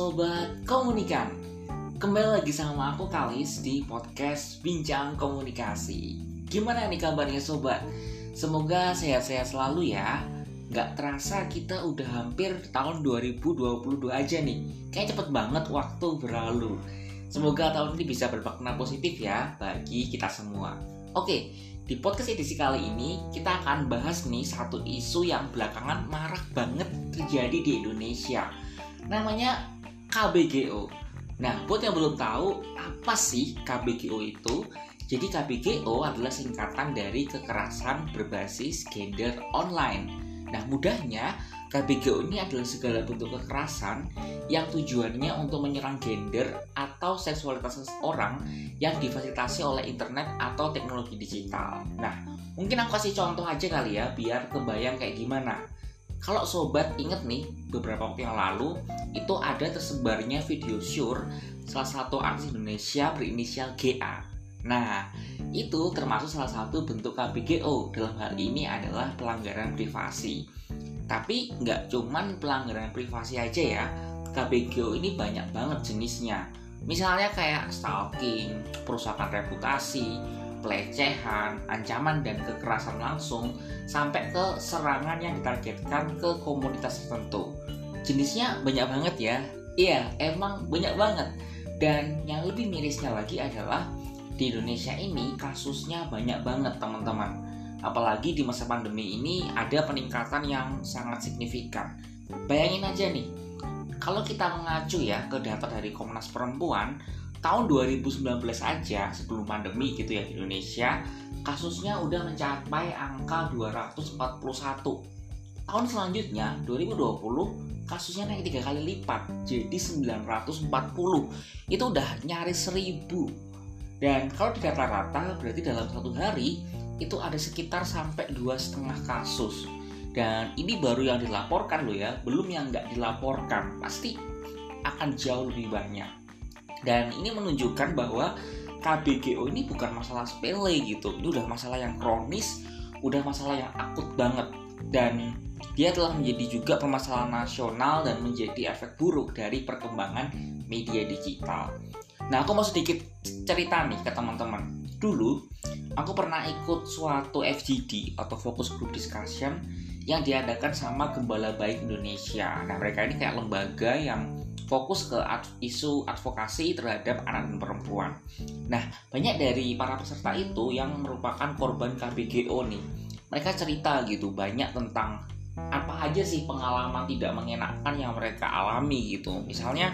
Sobat Komunikan Kembali lagi sama aku Kalis di podcast Bincang Komunikasi. Gimana nih kabarnya Sobat? Semoga sehat-sehat selalu ya. Gak terasa kita udah hampir tahun 2022 aja nih. Kayak cepet banget waktu berlalu. Semoga tahun ini bisa bermakna positif ya bagi kita semua. Oke, di podcast edisi kali ini kita akan bahas nih satu isu yang belakangan marak banget terjadi di Indonesia. Namanya KBGO. Nah, buat yang belum tahu apa sih KBGO itu? Jadi KBGO adalah singkatan dari kekerasan berbasis gender online. Nah, mudahnya KBGO ini adalah segala bentuk kekerasan yang tujuannya untuk menyerang gender atau seksualitas seseorang yang difasilitasi oleh internet atau teknologi digital. Nah, mungkin aku kasih contoh aja kali ya biar kebayang kayak gimana. Kalau sobat inget nih, beberapa waktu yang lalu itu ada tersebarnya video syur salah satu artis Indonesia berinisial GA. Nah, itu termasuk salah satu bentuk KBGO dalam hal ini adalah pelanggaran privasi. Tapi nggak cuman pelanggaran privasi aja ya, KBGO ini banyak banget jenisnya. Misalnya kayak stalking, perusakan reputasi, pelecehan, ancaman dan kekerasan langsung sampai ke serangan yang ditargetkan ke komunitas tertentu. Jenisnya banyak banget ya. Iya, emang banyak banget. Dan yang lebih mirisnya lagi adalah di Indonesia ini kasusnya banyak banget teman-teman. Apalagi di masa pandemi ini ada peningkatan yang sangat signifikan. Bayangin aja nih, kalau kita mengacu ya ke data dari Komnas Perempuan, tahun 2019 aja sebelum pandemi gitu ya di Indonesia kasusnya udah mencapai angka 241 tahun selanjutnya 2020 kasusnya naik tiga kali lipat jadi 940 itu udah nyaris 1000 dan kalau di rata-rata berarti dalam satu hari itu ada sekitar sampai dua setengah kasus. Dan ini baru yang dilaporkan loh ya belum yang nggak dilaporkan. Pasti akan jauh lebih banyak dan ini menunjukkan bahwa KBGO ini bukan masalah sepele gitu. Ini udah masalah yang kronis udah masalah yang akut banget. Dan dia telah menjadi juga permasalahan nasional dan menjadi efek buruk dari perkembangan media digital. Nah aku mau sedikit cerita nih ke teman-teman. Dulu aku pernah ikut suatu FGD atau Focus Group Discussion yang diadakan sama Gembala Baik Indonesia. Nah, mereka ini kayak lembaga yang fokus ke isu advokasi terhadap anak dan perempuan. Nah, banyak dari para peserta itu yang merupakan korban KBGO nih. Mereka cerita gitu banyak tentang apa aja sih pengalaman tidak mengenakan yang mereka alami gitu. Misalnya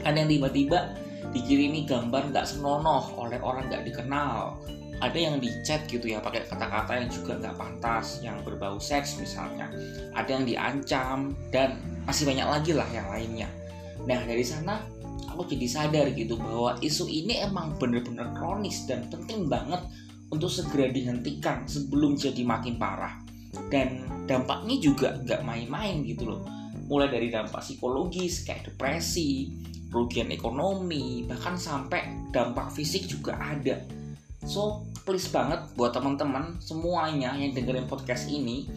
ada yang tiba-tiba dikirimi gambar nggak senonoh oleh orang nggak dikenal ada yang di chat gitu ya pakai kata-kata yang juga nggak pantas yang berbau seks misalnya ada yang diancam dan masih banyak lagi lah yang lainnya Nah dari sana aku jadi sadar gitu bahwa isu ini emang bener-bener kronis dan penting banget untuk segera dihentikan sebelum jadi makin parah. Dan dampaknya juga nggak main-main gitu loh. Mulai dari dampak psikologis kayak depresi, kerugian ekonomi, bahkan sampai dampak fisik juga ada. So, please banget buat teman-teman semuanya yang dengerin podcast ini,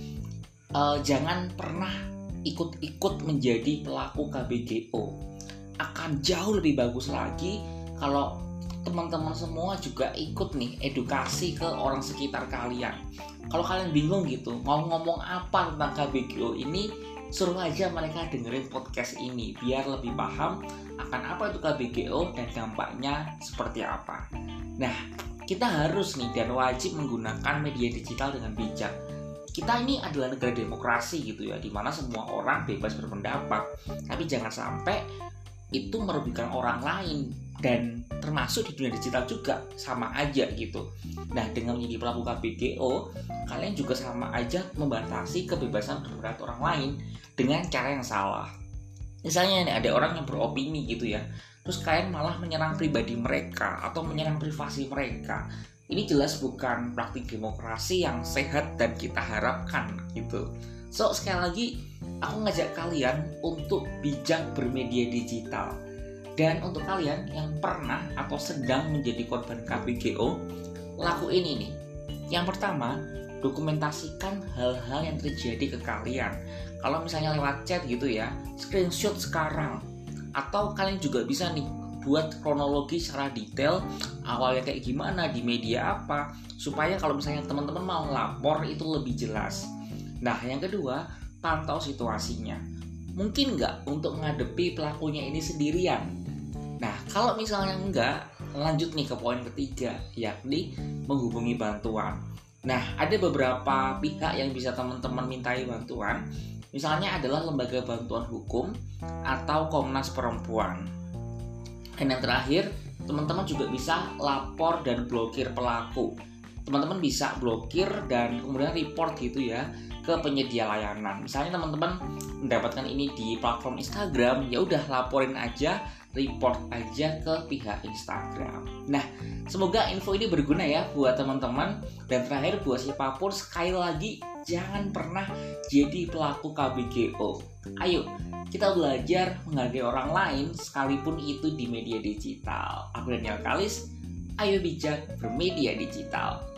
uh, jangan pernah ikut-ikut menjadi pelaku KBGO akan jauh lebih bagus lagi kalau teman-teman semua juga ikut nih edukasi ke orang sekitar kalian. Kalau kalian bingung gitu mau ngomong apa tentang KBGO ini suruh aja mereka dengerin podcast ini biar lebih paham akan apa itu KBGO dan dampaknya seperti apa. Nah kita harus nih dan wajib menggunakan media digital dengan bijak kita ini adalah negara demokrasi gitu ya di mana semua orang bebas berpendapat. Tapi jangan sampai itu merugikan orang lain. Dan termasuk di dunia digital juga sama aja gitu. Nah dengan menjadi pelaku KBGO kalian juga sama aja membatasi kebebasan berpendapat orang lain dengan cara yang salah. Misalnya nih ada orang yang beropini gitu ya terus kalian malah menyerang pribadi mereka atau menyerang privasi mereka ini jelas bukan praktik demokrasi yang sehat dan kita harapkan gitu. So sekali lagi aku ngajak kalian untuk bijak bermedia digital. Dan untuk kalian yang pernah atau sedang menjadi korban KPGO, lakuin ini. Yang pertama, dokumentasikan hal-hal yang terjadi ke kalian. Kalau misalnya lewat chat gitu ya, screenshot sekarang. atau kalian juga bisa nih buat kronologi secara detail awalnya kayak gimana di media apa supaya kalau misalnya teman-teman mau lapor itu lebih jelas. Nah yang kedua pantau situasinya. Mungkin nggak untuk menghadapi pelakunya ini sendirian. Nah kalau misalnya enggak lanjut nih ke poin ketiga yakni menghubungi bantuan. Nah ada beberapa pihak yang bisa teman-teman mintai bantuan. Misalnya adalah lembaga bantuan hukum atau Komnas Perempuan dan yang terakhir, teman-teman juga bisa lapor dan blokir pelaku. Teman-teman bisa blokir dan kemudian report gitu ya ke penyedia layanan. Misalnya teman-teman mendapatkan ini di platform Instagram, ya udah laporin aja, report aja ke pihak Instagram. Nah, semoga info ini berguna ya buat teman-teman dan terakhir buat siapa pun sekali lagi jangan pernah jadi pelaku KBGO. Ayo, kita belajar menghargai orang lain sekalipun itu di media digital. Aku Daniel Kalis, ayo bijak bermedia digital.